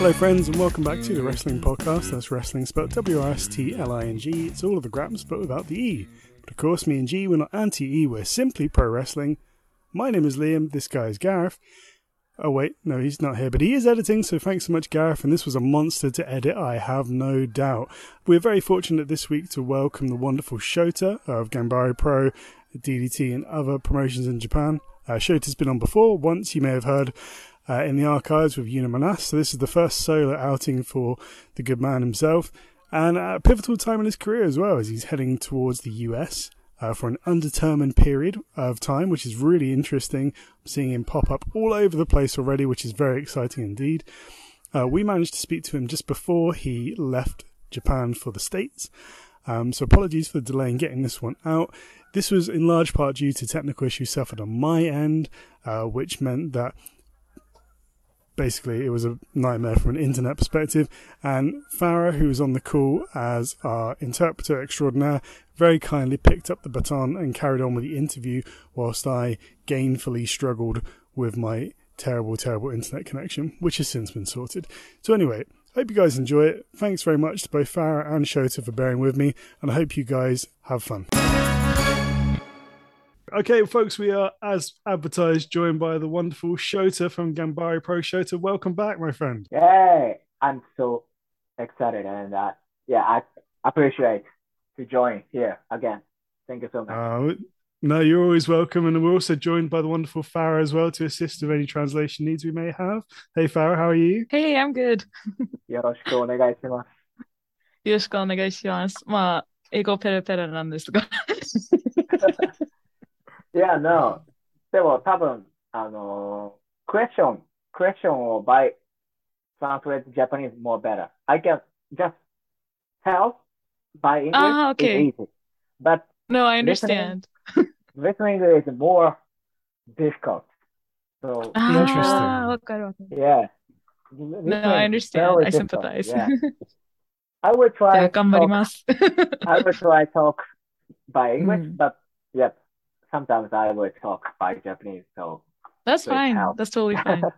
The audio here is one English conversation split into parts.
Hello, friends, and welcome back to the Wrstling Podcast. That's wrestling spelled W R S T L I N G. It's all of the graps, but without the E. But of course, me and G, we're not anti E, we're simply pro wrestling. My name is Liam, this guy is Gareth. Oh, wait, no, he's not here, but he is editing, so thanks so much, Gareth. And this was a monster to edit, I have no doubt. We're very fortunate this week to welcome the wonderful Shota of Ganbare Pro, DDT, and other promotions in Japan. Uh, Shota's been on before. Once you may have heard uh, in the archives with Yuna Manase. So this is the first solo outing for the good man himself, and a pivotal time in his career as well, as he's heading towards the US. Uh, for an undetermined period of time, which is really interesting. I'm seeing him pop up all over the place already, which is very exciting indeed. Uh, we managed to speak to him just before he left Japan for the States. Um, so apologies for the delay in getting this one out. This was in large part due to technical issues suffered on my end, uh, which meant that basically it was a nightmare from an internet perspective. And Farrah, who was on the call as our interpreter extraordinaire, very kindly picked up the baton and carried on with the interview whilst I gainfully struggled with my terrible, terrible internet connection, which has since been sorted. So anyway, hope you guys enjoy it. Thanks very much to both Farrah and Shota for bearing with me, and I hope you guys have fun. Okay, folks, we are, as advertised, joined by the wonderful Shota from Ganbare Pro. Shota, welcome back, my friend. Yay! I'm so excited and uh, yeah, I appreciate to join here again. Thank you so much. Uh, no, you're always welcome. And we're also joined by the wonderful Farrah as well to assist with any translation needs we may have. Hey, Farrah, how are you? Hey, I'm good. よろしくお願いします。よろしくお願いします。まあ、英語ペラペラなんですが。Yeah, no. でも多分、あの、question, question を by translate Japanese more better. I can just tell by English Ah, okay. is easy. But no, I understand. listening is more difficult. So, あ Interesting. あ、わかるわかる。 yeah. No, I understand. I sympathize. Yeah. I will じゃ try あ頑張り talk ます。 I will try talk by English, Mm. but yep, sometimes I will talk by Japanese. So That's fine. helps. That's totally fine.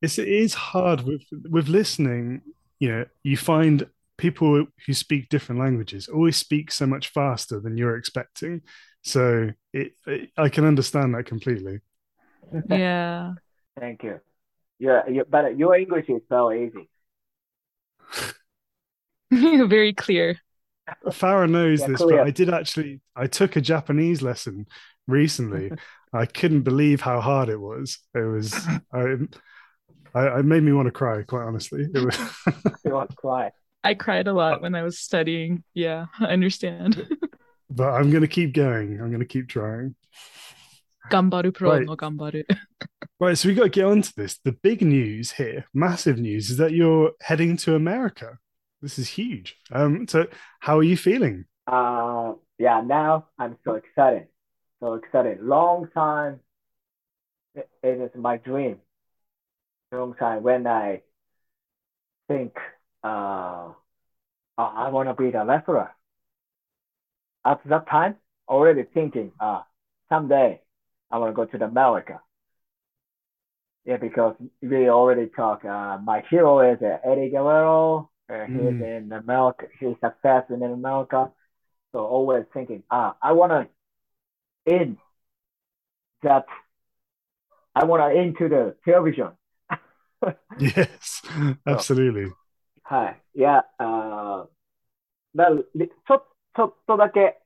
It's, it is hard with with listening. You know, you find people who speak different languages always speak so much faster than you're expecting. So it, it I can understand that completely. Yeah. thank you. Yeah, you, but your English is so easy. Very clear. Farrah knows yeah, this, but I did actually. I took a Japanese lesson recently. I couldn't believe how hard it was. It was. I, I, it made me want to cry. Quite honestly, it was. you want to cry? I cried a lot when I was studying. Yeah, I understand. but I'm going to keep going. I'm going to keep trying. Gambaru pro right. no gambaru. right, so we got to get onto this. The big news here, massive news, is that you're heading to America. This is huge. Um, so how are you feeling? Uh, yeah, now I'm so excited. So excited. Long time. It, is my dream. Long time when I think, uh, I want to be the wrestler. At that time, already thinking, uh, someday I want to go to America. Yeah, because we already talk. Uh, my hero is uh, Eddie Guerrero. Uh, he's Mm. in America. He's success in America. So always thinking, ah, I want to in that. I want to into the television. Yes, absolutely. はい。いや、あーだりちょ、ちょっとだけ、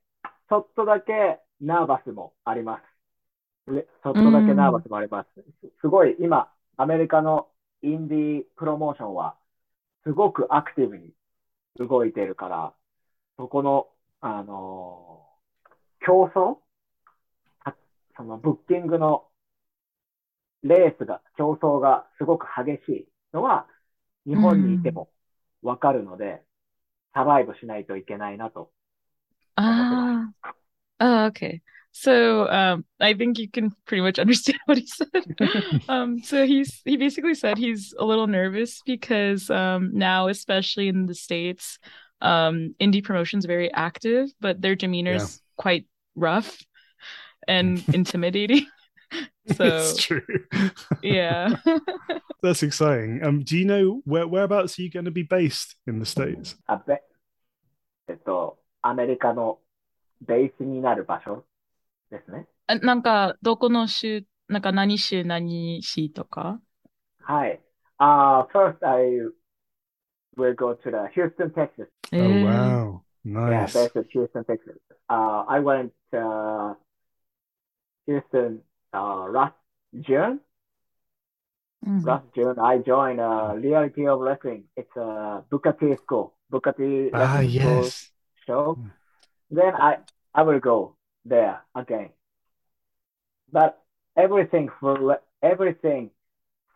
ちょっとだけナーバスもあります。りちょっとだけナーバスもあります。すすごい、今、アメリカのインディープロモーションは、すごくアクティブに動いてるから、そこの、あのー競争そのブッキングのレースが、競争がすごく激しいのは、日本にいてもわかるので、サバイブしないといけないなと。Ah. Oh, okay. So, um, I think you can pretty much understand what he said. Um, so he's he basically said he's a little nervous because um now, especially in the States, um, indie promotion's very active, but their demeanor's quite rough and intimidating. So it's true. yeah. That's exciting. Um, do you know where whereabouts are you going to be based in the States? あべ、えっと、アメリカのベースになる場所 ですね。あなんか、どこの州、なんか何州何市とかはい。Uh, first, I will go to the Houston, Texas. え Oh ー wow, Yeah, nice. based in Houston, Texas. Uh, I went uh, Houston uh, last June. うん Last June, I joined uh, Reality of Wrestling. It's a Booker T school, Booker T Ah, wrestling school yes. show. Mm. Then I I will go there again. But everything for everything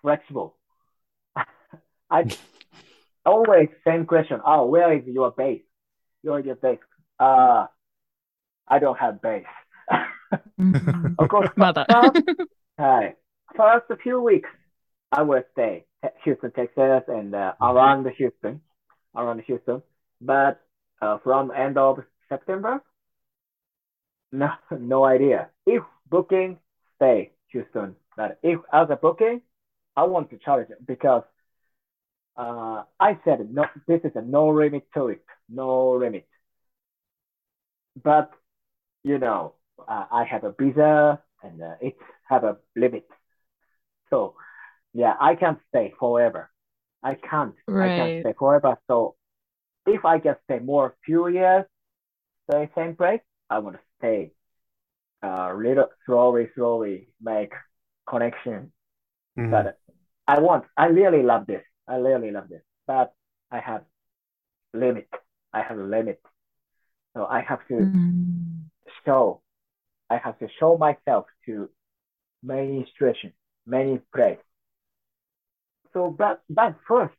flexible. I always same question. Oh, where is your base? Your your base? Uh, I don't have base. of course, mother. First, uh, first few weeks, I will stay Houston, Texas, and uh, around Houston, around Houston. But uh, from end of September, no, no idea. If booking, stay Houston. But if as a booking, I want to challenge it because uh, I said no. This is a no limit to it, no limit. But you know, uh, I have a visa and uh, it have a limit. So yeah, I can't stay forever. I can't. Right. I can't stay forever. So if I can stay more few years, stay same place, I want to stay. Uh, little slowly, slowly make connection. Mm. But I want. I really love this. I really love this. But I have limit. I have a limit. So I have to うん。show. I have to show myself to many situation, many place. So, but but first,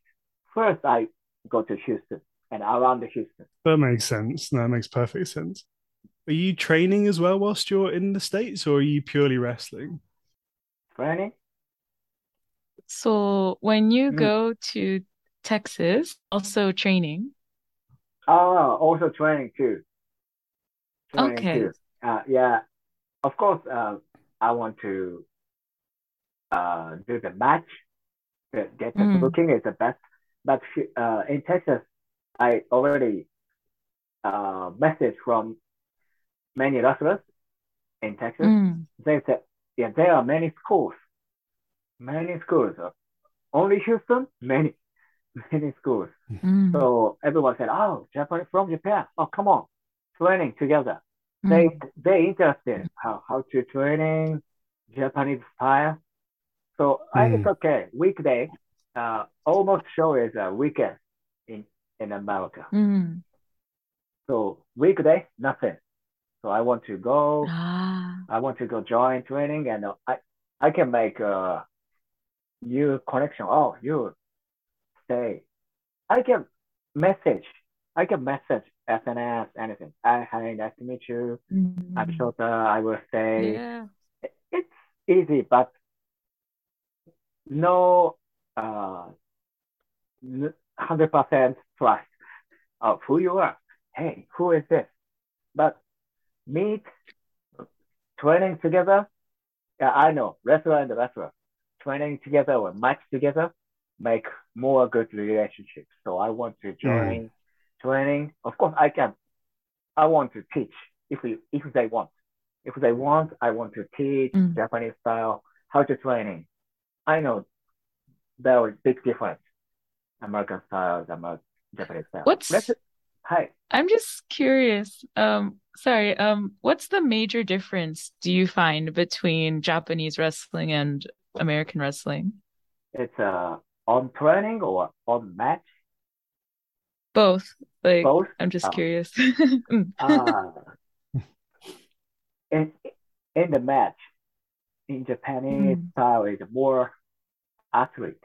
first I go to Houston and around Houston. That makes sense. That makes perfect sense. Are you training as well whilst you're in the States, or are you purely wrestling? Training. So when you Mm. go to Texas, also training. Ah, also training too. Training Okay. too. Uh, yeah. Of course. Uh, I want to uh do the match. The- Get the Mm. booking is the best. But uh, in Texas, I already uh message from many wrestlers in Texas. Mm. They said, yeah, there are many schools, many schools. Only Houston, many, many schools. Mm. So everyone said, oh, Japan from Japan. Oh, come on, training together. Mm. They they interested how how to training Japanese style. So I think mm. okay weekday. Uh, almost show is a weekend in in America. Mm. So weekday nothing so I want to go. Ah. I want to go join training, and uh, I I can make uh, a new connection. Oh, you stay. I can message. I can message SNS anything. I, hi, nice to meet you. Mm-hmm. I'm sure I will stay. Yeah. It's easy, but no uh, 100% trust of who you are. Hey, who is this? But meet training together. Yeah, I know wrestler and wrestler training together or match together make more good relationships. So I want to join training. Of course, I can. I want to teach if we, if they want. If they want, I want to teach Mm. Japanese style how to training. I know there are big difference. American style, American Japanese style. What's- Let's- hi. I'm just curious. Um, sorry. Um, what's the major difference do you find between Japanese wrestling and American wrestling? It's uh on training or on match, Both. Like, both. I'm just Oh. curious. Mm. Uh, in in the match, in Japanese Mm. style is more athlete,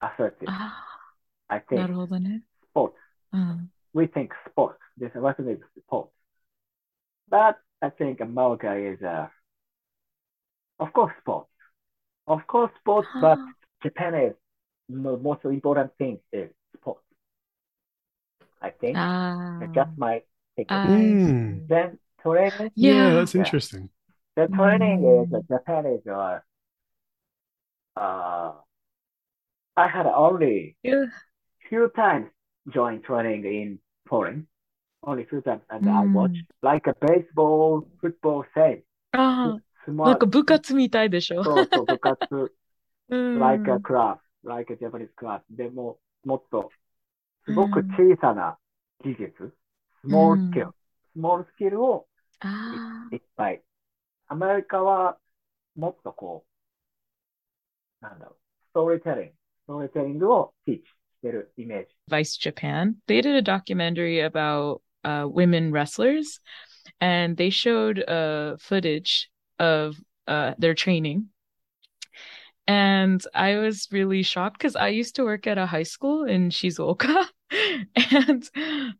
assertive. あ I あ、な think るほどね。 sports. Mm. We think sports. This lot of sports. But I think America is, uh, of course, sports. Of course, sports, but Japan is the most important thing is sports. I think ah. just my take. Then training. Yeah, yeah that's yeah. interesting. The training mm. is uh, Japan is uh, uh, I had only yeah. few times joined training in foreign, only few times, and I Mm. watched like a baseball, football, same. ああ、なんか部活みたいでしょ。そうそう、部活、うん。like a class, like a Japanese class. でも、もっと、すごく小さな技術、small skill、small skill をあいっぱい。アメリカはもっとこう、なんだろう、ストーリーテリング、ストーリーテリングを teach し てるイメージ。 Vice Japan, they did a documentary about uh, women wrestlers, and they showed uh, footage of uh, their training. And I was really shocked because I used to work at a high school in Shizuoka, and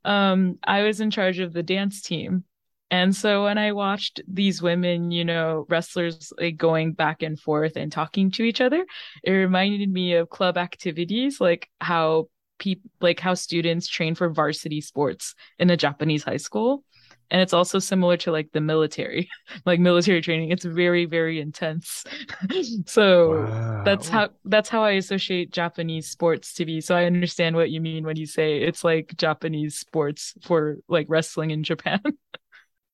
um, I was in charge of the dance team. And so when I watched these women, you know, wrestlers like going back and forth and talking to each other, it reminded me of club activities, like how people like how students train for varsity sports in a Japanese high school. And it's also similar to like the military, like military training. It's very, very intense. so that's how that's how I associate Japanese sports to be. So I understand what you mean when you say it's like Japanese sports for like wrestling in Japan.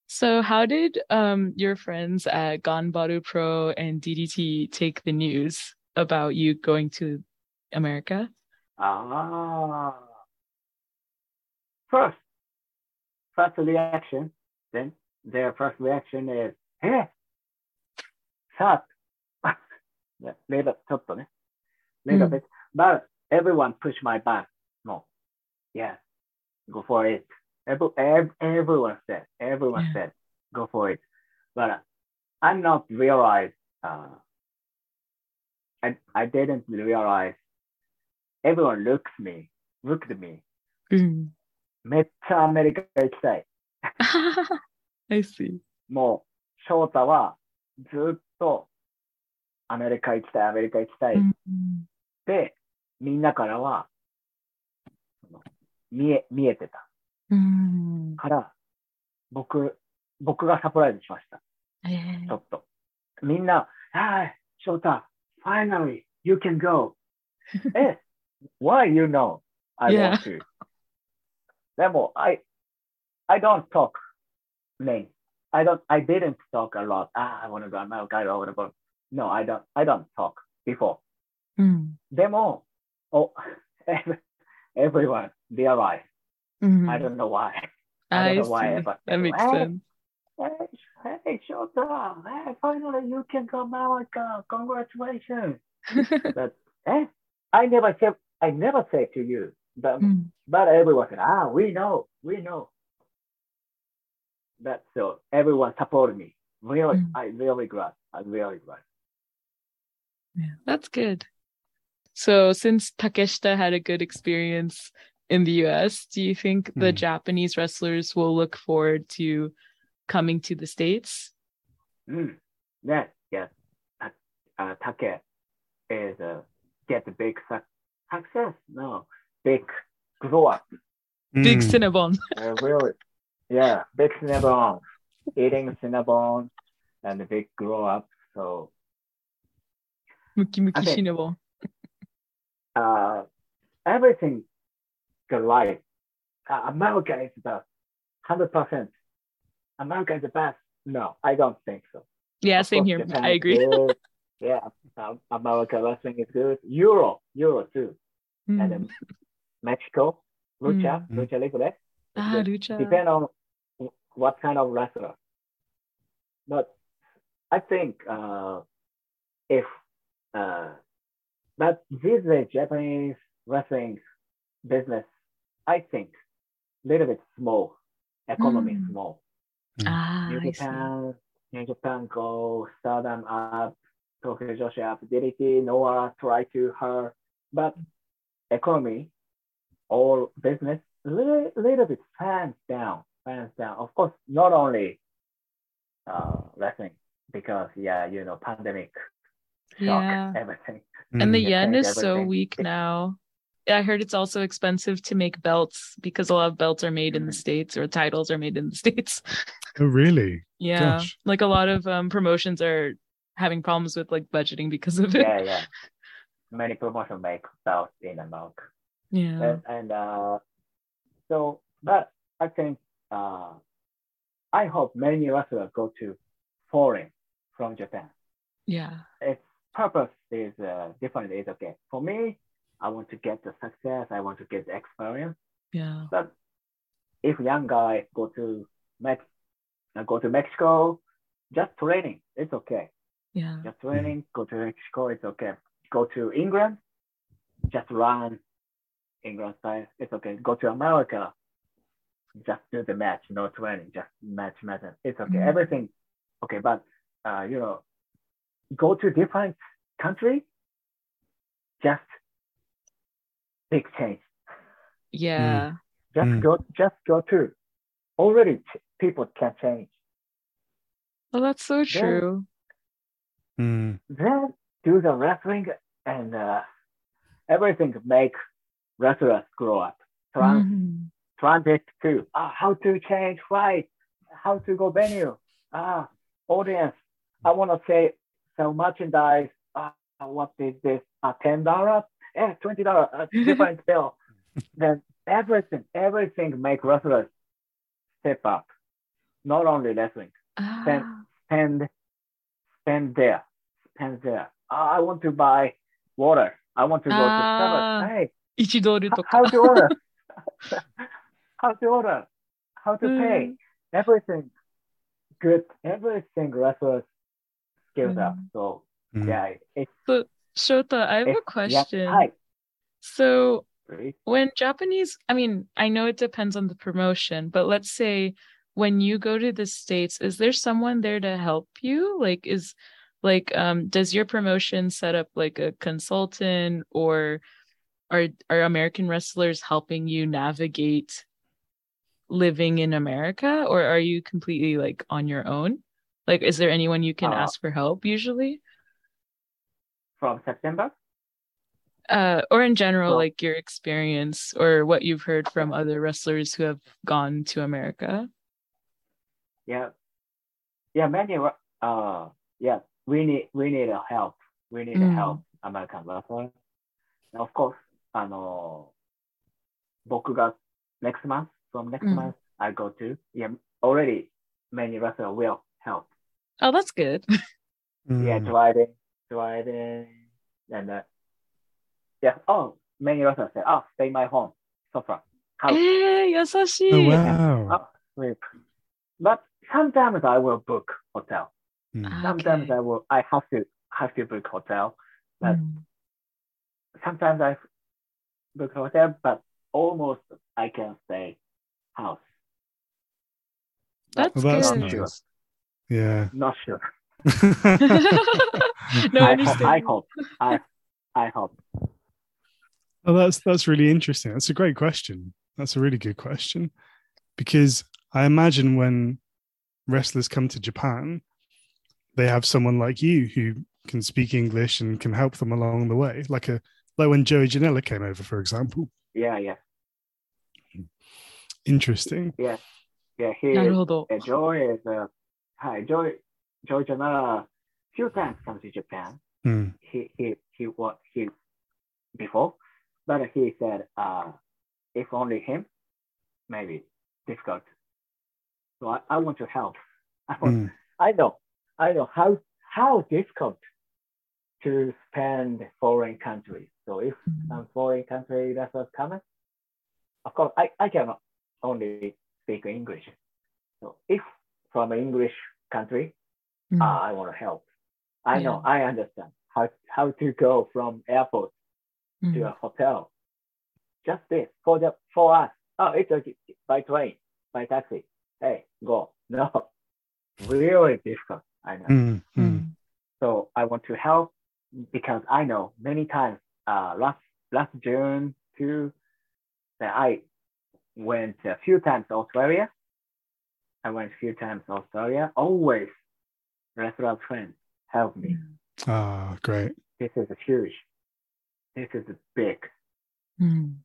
so how did um your friends at Ganbaru Pro and DDT take the news about you going to America? ああ。First, first reaction, then their first reaction is, えさあ、ね later, ちょっとね。later うん bit, but everyone push my back. No. Yeah, go for it. Every, ev- everyone said, everyone Yeah. said, go for it. But I'm not realize, uh, I, I didn't realize everyone looks me, looked at me. うん。めっちゃアメリカ行きたい。I see. もう、翔太はずっとアメリカ行きたい、アメリカ行きたいっうんて、みんなからは見え、見えてたうん。から、僕、僕がサプライズしました。えちょっと。みんな、はい、翔太、finally, you can go. え、why you know I want to? でも、I, I don't talk name. I don't, I didn't talk a lot. Ah, I want to go America, I want to go. No, I don't, I don't talk before. うん。でも、oh, everyone realize. Mm-hmm. I don't know why. I, I don't know why. But, that makes hey, sense. Hey, hey, Shota, hey, finally you can come America. Uh, congratulations. but hey, I never said I never said to you, but mm. but everyone said, ah, we know, we know. That's so everyone supported me. Really, mm. I really glad. I'm really glad. Yeah, that's good. So since Takeshita had a good experience in the US, do you think the Hmm. Japanese wrestlers will look forward to coming to the States? Mm. Yes, yes. Uh, uh, Take is uh, get the big suc success. No, big grow up. Big Mm. Cinnabon. Uh, really, yeah, big Cinnabon, eating Cinnabon, and the big grow up. So Muki Muki Cinnabon. uh, everything life. Uh, America is the hundred percent. America is the best. No, I don't think so. Yeah, Of same course, here. Japan I agree. yeah, um, America wrestling is good. Euro, Euro too, and Mm. then Mexico, lucha, Mm. lucha libre. Ah, Lucha. Depend on what kind of wrestler. But I think uh, if uh, but these days Japanese wrestling business, I think little bit small, economy Mm. small. Ah, New I see. Japan, New Japan go, Stardom up, Tokyo Joshi up, DDT, Noah try to her, but economy all business, little, little bit fans down, fans down. Of course, not only uh, wrestling, because yeah, you know, pandemic, shock, Yeah. everything. And the Mm. yen change is so weak now. I heard it's also expensive to make belts because a lot of belts are made in the states or titles are made in the states. Oh, really? Yeah, Gosh. like a lot of um, promotions are having problems with like budgeting because of it. Yeah, yeah. Many promotion make belts in America. Yeah. And, and uh, so, but I think uh, I hope many wrestlers go to foreign from Japan. Yeah. Its purpose is uh, different. Is okay for me. I want to get the success. I want to get the experience. Yeah. But if young guy go to Mex, uh, go to Mexico, just training, it's okay. Yeah. Just training, go to Mexico, it's okay. Go to England, just run England style, it's okay. Go to America, just do the match, no training, just match method, it's okay. Mhm. Everything, okay. But uh, you know, go to different country, just big change. Yeah. Just Mm. go, just go to. Already, ch- people can change. Well, that's so true. Mm. Then do the wrestling and uh, everything make wrestlers grow up. Trans, Mhm. transit to uh, how to change fight, how to go venue. Ah, audience, I want to say sell merchandise. Uh, what is this? Uh, ten dollars? Eh, twenty dollars. Uh, different bill. then everything, everything make wrestlers step up. Not only wrestling. Then- Ah. spend spend there, spend there. Ah, I want to buy water. I want to go Ah. to seven. Hey, 1ドル h- とか。 how to order? how to order? How to pay? Mm. Everything good. Everything wrestlers skills up. Mm. So Mm. yeah, it's Shota, I have a question. Yeah, hi. So when Japanese, I mean, I know it depends on the promotion, but let's say when you go to the States, is there someone there to help you? Like, is like, um, does your promotion set up like a consultant or are are American wrestlers helping you navigate living in America or are you completely like on your own? Like, is there anyone you can Uh, ask for help usually? From September. uh, or in general, Well- like your experience or what you've heard from other wrestlers who have gone to America. Yeah, yeah. Many. Uh, yeah. We need we need a help. We need Mm. a help. American wrestler. And of course, あの僕が next month from next Mm. month I go to yeah already many wrestler will help. Oh, that's good. Yeah, Mm. driving, driving, and uh, yeah. Oh, many wrestlers say, oh, stay my home, sofa, house, えー、優しい。 Oh, wow. oh, sleep. But sometimes I will book hotel. Mm. Ah, Sometimes okay. I will I have to have to book hotel. But うん sometimes I book hotel, but almost I can stay house. That's Well, that's good. Not sure. nice. Yeah. Not sure. no, I, I hope. I hope. I, I hope. Well, that's that's really interesting. That's a great question. That's a really good question because I imagine when wrestlers come to Japan, they have someone like you who can speak English and can help them along the way, like a like when Joey Janela came over, for example. Yeah, yeah. Interesting. Yeah, yeah. He, Yeah, Joey is uh, hi Joey Joey Janela few times come to Japan. Mm. He he he what he before, but he said uh if only him, maybe difficult. So I, I want to help. I want Mm. I know, I know how how difficult to spend foreign countries. So if some foreign country that's what's coming, of course I, I cannot only speak English. So if from an English country, Mm. uh, I want to help. I yeah. know, I understand how, how to go from airport mm. to hmm. a hotel. Just this for the for us. Oh, it's okay. by train, by taxi. Hey, go. No, really difficult. I know. Mm. Mm. So I want to help because I know many times. Uh, last last June too, that I went a few times to Australia. I went a few times to Australia. Always restaurant friends help me. Ah, great. This is huge. This is big. Mm.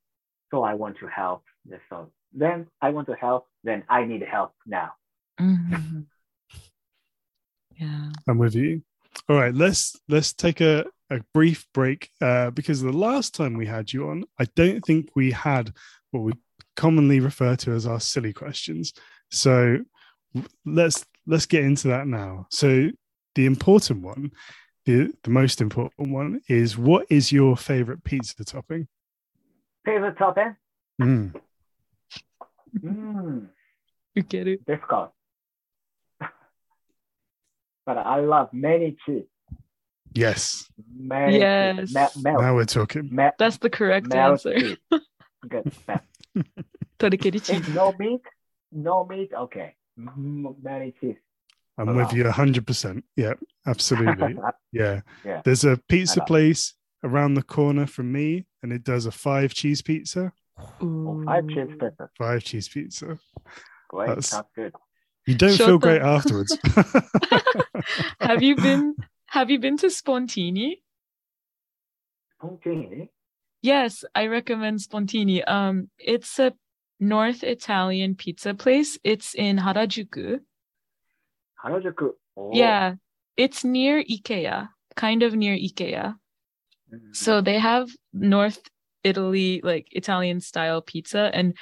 So I want to help. So then I want to help. Then I need help now. Mhm. Yeah. I'm with you. All right, let's let's take a, a brief break uh, because the last time we had you on, I don't think we had what we commonly refer to as our silly questions. So let's let's get into that now. So the important one, the the most important one is what is your favorite pizza topping? Favorite topping? Mm. Mm, You get it. difficult. but I love many cheese. Yes, Many cheese. Yes. Me- melt. now we're talking. Me- That's the correct melt answer. cheese. Good. Melt. Torikeri If cheese. no meat, no meat, okay. M- many cheese. I'm with you 100%. Yeah, absolutely. Yeah. Yeah. There's a pizza place around the corner from me, and it does a five cheese pizza. Oh, five cheese pizza. Five cheese pizza. Great. That's- Sounds good. You don't Shota. feel great afterwards. have you been have you been to Spontini? Spontini. Yes, I recommend Spontini. Um, it's a North Italian pizza place. It's in Harajuku. Harajuku. Oh. Yeah, it's near IKEA, kind of near IKEA. Mm. So they have North Italy, like Italian style pizza, and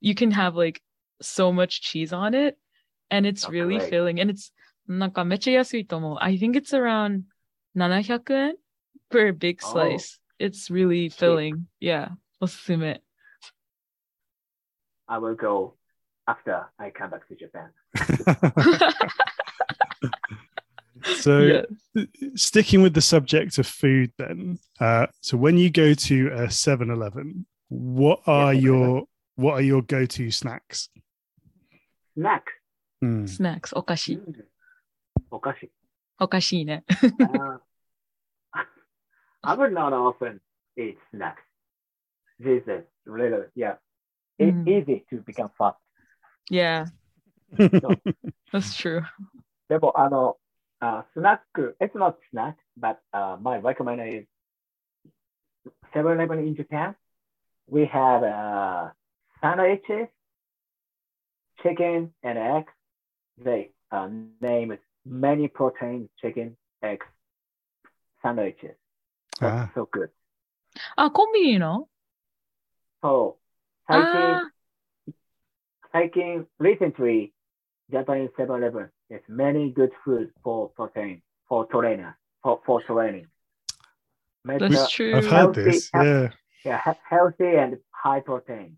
you can have like so much cheese on it, and it's Oh, really great. filling. And it's なんかめっちゃ安いと思う. I think it's around 700 yen per big Oh. slice. It's really filling. Yeah. おすすめ. I will go after I come back to Japan. so, yeah. sticking with the subject of food, then. Uh, so, when you go to a 7 Eleven, what are 7-Eleven. your what are your go to snacks? Snack. Mm. Snacks. お菓子。Mm. お菓子。お菓子ね。 Uh, I would not often eat snacks. This is really, yeah. It's Mm. easy to become fat. yeah. That's true. でも、あの、 uh, snack, it's not snack, but uh, my recommend is 7-Eleven in Japan. We have uh, sandwiches, chicken and eggs. They uh, name it many protein chicken, eggs, sandwiches. That's Ah. so good. あ、コンビニのそう、最近、あ最近、recently, Japanese 7-Eleven is many good food for for training, for trainer, for, for training. Make That's true. I've had this. Yeah. Yeah, healthy and high protein.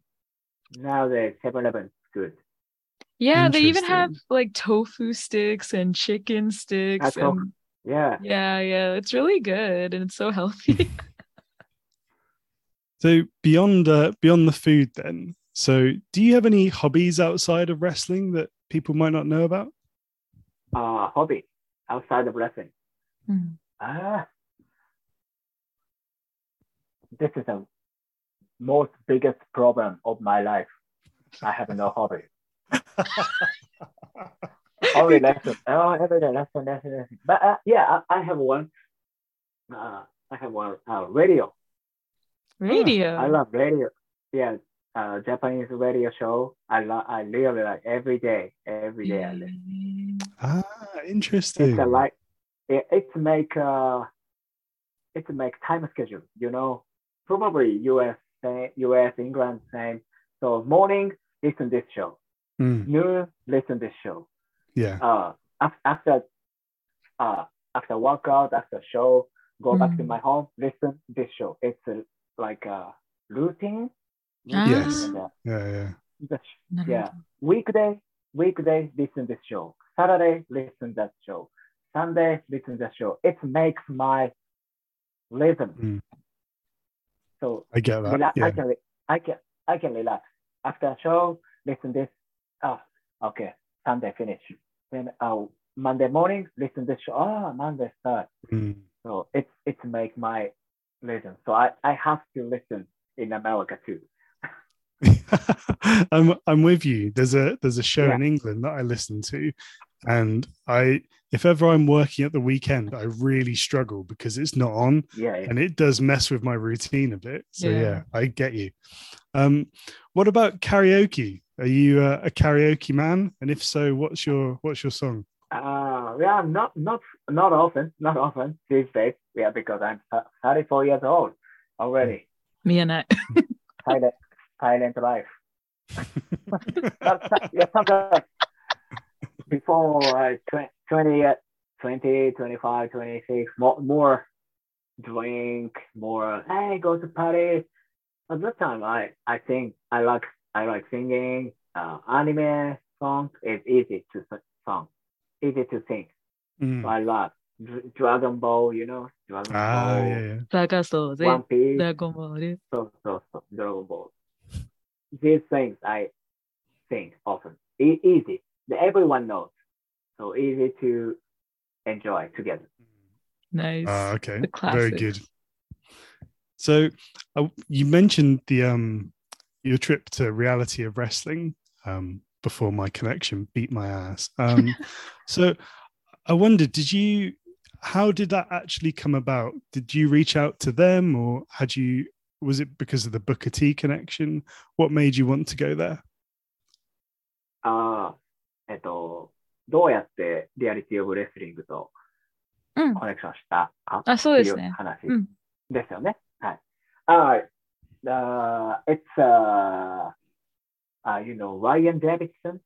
Now the 7-Eleven good. Yeah, they even have like tofu sticks and chicken ah, sticks. And, yeah. Yeah, yeah. It's really good and it's so healthy. so beyond uh, beyond the food then, so, do you have any hobbies outside of wrestling that people might not know about? Uh, hobby outside of wrestling. Mm. Ah, this is the most biggest problem of my life. I have no hobby. Only lesson. Oh, every day lesson, lesson, lesson. But uh, yeah, I, I have one. Uh, I have one uh, radio. Radio. I love radio. Yeah, uh, Japanese radio show. I love. I really like every day. Every day I listen. Ah, interesting. It's a like. It, it's make uh, it's make time schedule. You know, probably U.S. same, U.S. England same. So morning listen this show. Mm, Noon listen this show. yeah. uh, after uh, after workout, after show, go back to Mm. my home, listen this show. It's a, like a routine. Ah. Yes. Yeah, yeah. Yeah. Weekday, weekday, listen this show. Saturday, listen that show. Sunday, listen that show. It makes my rhythm. Mm. So I get that. Rela- yeah. I can, I can, I can relax after a show. Listen this. Ah, oh, okay. Sunday finish. Then uh, Monday morning, listen this show. Ah, oh, Monday start. Mm. So it's it's make my listen. So I I have to listen in America too. I'm I'm with you. There's a there's a show Yeah. in England that I listen to, and I if ever I'm working at the weekend, I really struggle because it's not on, Yeah, yeah. and it does mess with my routine a bit. So yeah. I get you. Um, what about karaoke? Are you uh, a karaoke man? And if so, what's your what's your song? Uh, yeah, not not not often, not often these days. Yeah, because I'm 34 years old already. Me and I. Silent, silent life. before uh, 20, uh, 20, 25, 26, more, more drink, more, hey, go to party. At that time, I, I think I like, I like singing uh, anime songs. It's easy to song, easy to sing. Mm. So I love Dragon Ball, you know, Dragon ah, Ball. Yeah, yeah. One Piece. Dragon Ball. So, so, so, Dragon Ball. These things I think often. E- easy. Everyone knows. So easy to enjoy together. Nice. Ah, okay, The very good. So uh, you mentioned the um your trip to reality of wrestling um before my connection beat my ass. Um, so I wondered, did you? How did that actually come about? Did you reach out to them, or had you? Was it because of the Booker T connection? What made you want to go there? ああ、えっと、どうやってリアリティオブレスリングとうんコネクションしたかあ、そうっていうですね。話うんですよね。はい。Uh, uh, it's, uh, uh, you know, Ryan Davidson,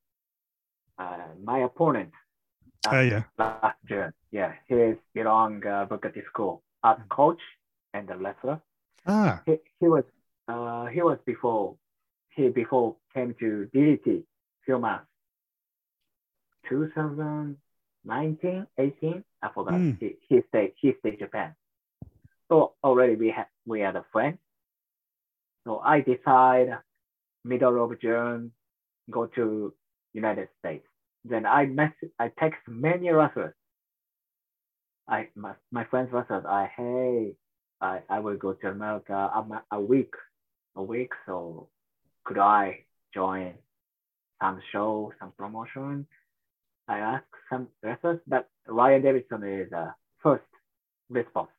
uh, my opponent Oh yeah, last June. Yeah, he is belong uh, Booker T school as coach and a wrestler. ah, He, he was, uh, he was before, he before came to DDT few months. 2019, 18, I forgot. Mm. He, he stayed, he stayed Japan. So already we had, we had a friend. So I decide middle of June, go to United States. Then I mess, I text many wrestlers. I, my, my friends wrestlers, I, hey, I, I will go to America a, a week, a week. So could I join some show, some promotion? I asked some wrestlers, but Ryan Davidson is uh, first response.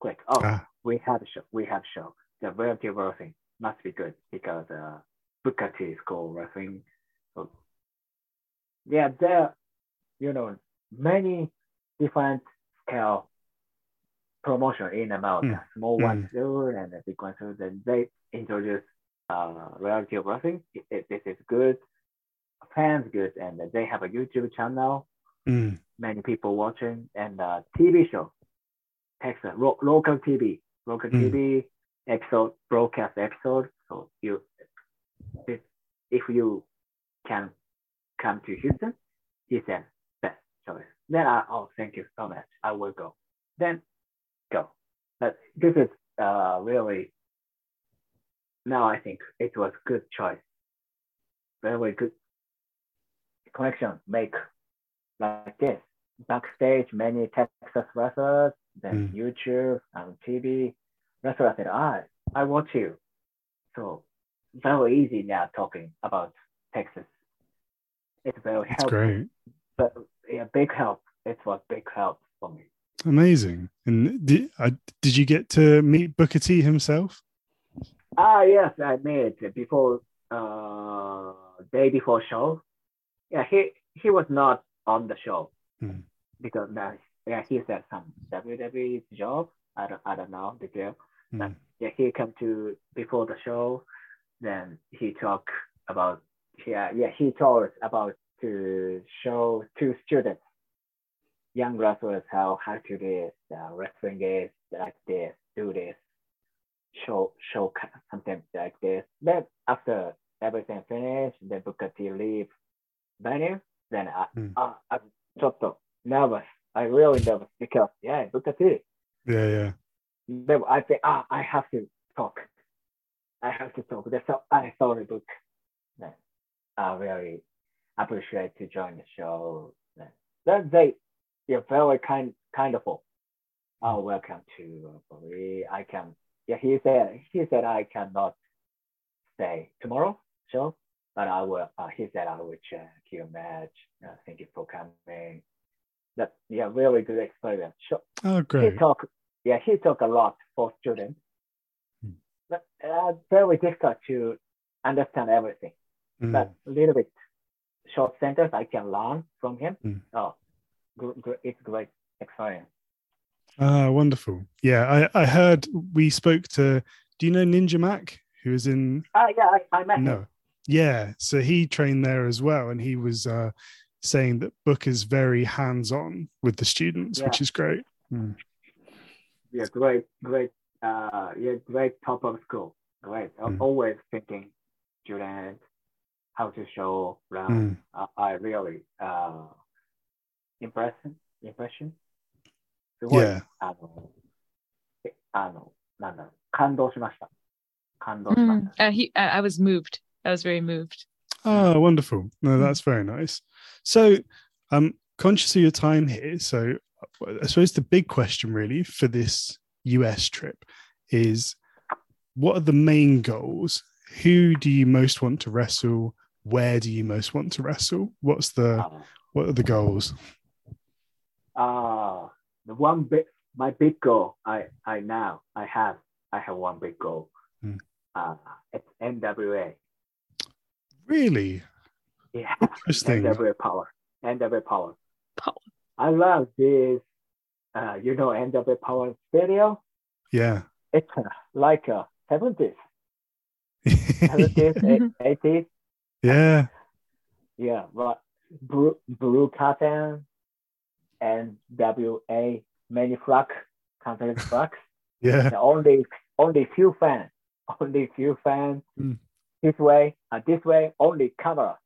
Quick. Oh, ah, we have a show. We have a show. The of wrestling must be good because uh, Booker T is called wrestling. So yeah, there, you know, many different scale promotion in America. Small Mm. ones do and the big ones do. Then they introduce uh, reality of. It, it, this is good. Fans good, and they have a YouTube channel mm, many people watching and uh, TV show, Texas ro- local TV, local Mm. TV episode broadcast episode. So you, if, if you can come to Houston, he said best choice. Then I oh thank you so much. I will go. Then go. But this is uh really now I think it was good choice. Very good connection make like this. Backstage, many Texas wrestlers, then YouTube and TV. Wrestler said, ah, I watch you. So very easy now talking about Texas. It's very that's helpful. great, But yeah, big help. It was big help for me. Amazing. And did uh, did you get to meet Booker T himself? Ah, yes, I met before uh day before show. Yeah, he he was not on the show Hmm. because uh, yeah he said some WWE job. I don't I don't know the deal. Mm. Yeah, he come to before the show. Then he talk about yeah yeah he told about to show two students, young wrestlers how hard to do this uh, wrestling is like this do this show show something like this. Then after everything finished, then Booker T leave venue. Then I, I'm sort of nervous. I really nervous because yeah, Booker T. Yeah, yeah. Then I think ah, I have to talk. I have to talk. That's how I saw the book. Then I really appreciate to join the show. Then they, you're very kind, kindful. Oh, welcome to Bali. I can. Yeah, he said. He said I cannot stay tomorrow. Show. but I will. Uh, he said I will check your match. Uh, thank you for coming. That yeah, really good experience. Sure. Oh, He great. talk. Yeah, he talk a lot for students. Hmm. But uh, very difficult to understand everything. Mm. But a little bit short sentence I can learn from him. Mm. Oh, it's great experience. Ah, wonderful. Yeah, I, I heard we spoke to. Do you know Ninja Mac, who is in? Ah, yeah, I, I met him. No. Yeah, so he trained there as well, and he was uh, saying that Book is very hands-on with the students, which is great. Mm. Yeah, great, great. Uh, yeah, great top of school. Great. I'm Mm. always thinking students how to show around. Mm. Uh, I really uh impression impression すごい、 Yeah. あの、えあの、なんだろう、感動しました。感動しまし Mm. た。 Uh, he, I, I was moved. I was very moved. Oh, wonderful. No, that's very nice. So, um, conscious of your time here, so I suppose the big question really for this US trip is what are the main goals? Who do you most want to wrestle? Where do you most want to wrestle? What's the あ what are the goals? Uh, the one big, my big goal, I, I now, I have, I have one big goal. Mm. Uh, it's NWA. Really Yeah, interesting. NWA Power. NWA Power. Power. I love this, uh, you know, NWA Power video. Yeah. It's uh, like a 70s, 70s, 80s. yeah. Yeah, but blue, blue cotton and WA many flag, country flags. Yeah. The only only few fans, only few fans. Mm. This way, uh, this way, only camera,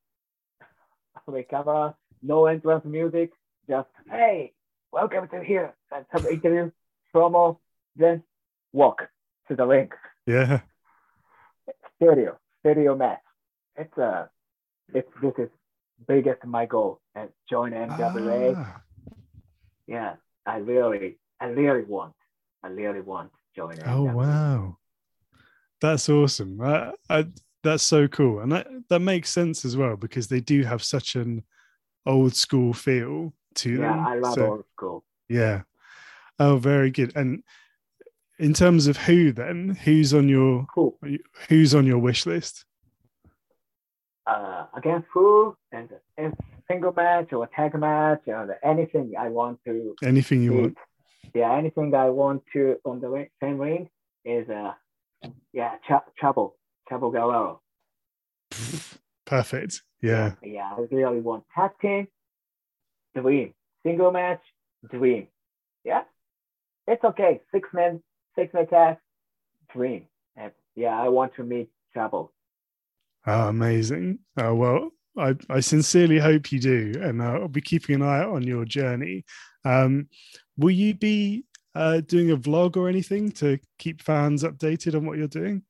only cover, no entrance music. Just hey, welcome to here and some interview, promo, then walk to the ring. Yeah. Stereo, stereo match. It's uh, it's this is biggest my goal and join NWA. Ah, Yeah, I really, I really want, I really want to join oh wow. That's awesome. I, I, that's so cool. And that, that makes sense as well because they do have such an old school feel to Yeah, them. Yeah, I love So- old school. Yeah. Oh, very good. And in terms of who then, who's on your Who? who's on your wish list? Uh, against who? And if single match or tag match or anything I want to Anything you see. want. Yeah, anything I want to on the same ring is uh, yeah, Ch- Trouble, Trouble Guerrero. Perfect. Yeah. Yeah, I really want tag team, dream. Single match, dream. Yeah, it's okay. Six men, six man tag, dream. And yeah, I want to meet Trouble. Oh, ah, amazing. Oh, well, I, I sincerely hope you do. And uh, I'll be keeping an eye on your journey. Um, will you be uh, doing a vlog or anything to keep fans updated on what you're doing?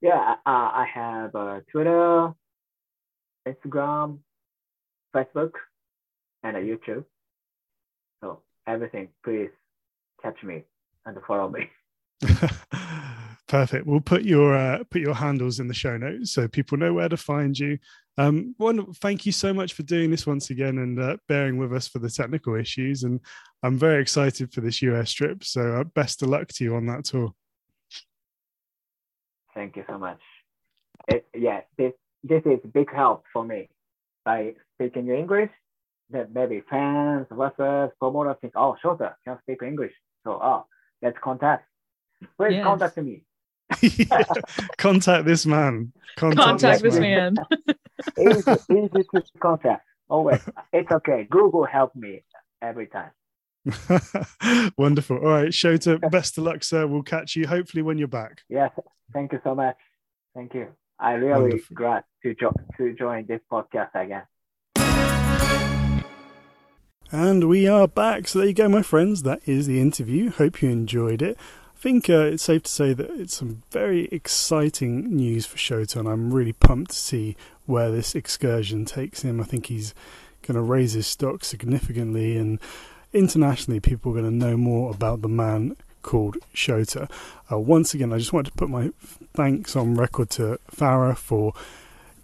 Yeah, uh, I have uh, Twitter, Instagram, Facebook, and a YouTube. So everything, please catch me and follow me. Perfect. We'll put your uh, put your handles in the show notes so people know where to find you. Um, one, thank you so much for doing this once again and uh, bearing with us for the technical issues. And I'm very excited for this US trip. So uh, best of luck to you on that tour. Thank you so much. It, yeah, this this is big help for me. By speaking English, that maybe fans, wrestlers, promoters think, oh, Shota can speak English. So, oh, let's contact. Please Yes. contact me. Contact this man. Contact, Contact this man. Easy, easy to contact. Always. It's okay. Google help me every time. Wonderful. All right, Shota, best of luck, sir. We'll catch you hopefully when you're back. Yes, thank you so much. Thank you. I really Wonderful. glad to jo- to join this podcast again. And we are back. So there you go, my friends. That is the interview. Hope you enjoyed it. I think uh, it's safe to say that it's some very exciting news for Shota, and I'm really pumped to see where this excursion takes him. I think he's going to raise his stock significantly, and internationally, people are going to know more about the man called Shota. Uh, once again, I just wanted to put my thanks on record to Farrah for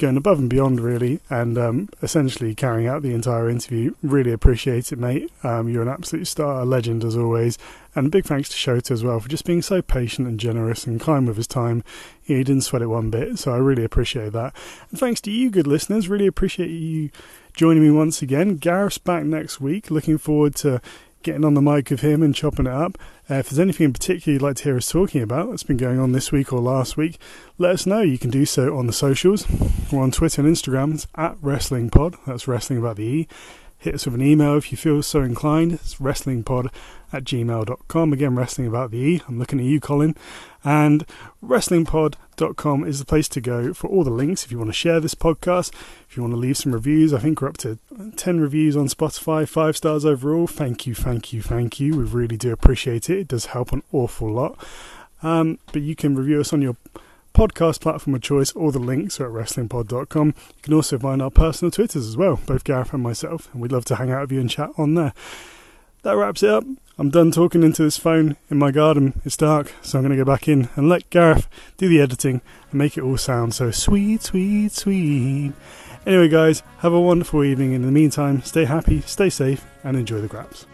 going above and beyond, really, and um, essentially carrying out the entire interview. Really appreciate it, mate. Um, you're an absolute star, a legend as always. And big thanks to Shota as well for just being so patient and generous and kind with his time. He didn't sweat it one bit, so I really appreciate that. And thanks to you, good listeners. Really appreciate you joining me once again. Gareth's back next week. Looking forward to getting on the mic with him and chopping it up. Uh, if there's anything in particular you'd like to hear us talking about that's been going on this week or last week, let us know. You can do so on the socials. We're on Twitter and Instagram. It's at WrstlingPod. That's wrestling about the E. Hit us with an email if you feel so inclined. It's wrstlingpod at gmail.com. Again, wrestling about the E. I'm looking at you, Colin. And wrstlingpod.com is the place to go for all the links if you want to share this podcast, if you want to leave some reviews. I think we're up to 10 reviews on Spotify, five stars overall. Thank you, thank you, thank you. We really do appreciate it. It does help an awful lot. Um, but you can review us on your podcast platform of choice. All the links are at wrstlingpod.com. You can also find our personal Twitters as well, both Gareth and myself, and we'd love to hang out with you and chat on there. That wraps it up. I'm done talking into this phone in my garden. It's dark, so I'm going to go back in and let Gareth do the editing and make it all sound so sweet, sweet, sweet. Anyway, guys, have a wonderful evening. In the meantime, stay happy, stay safe, and enjoy the graps.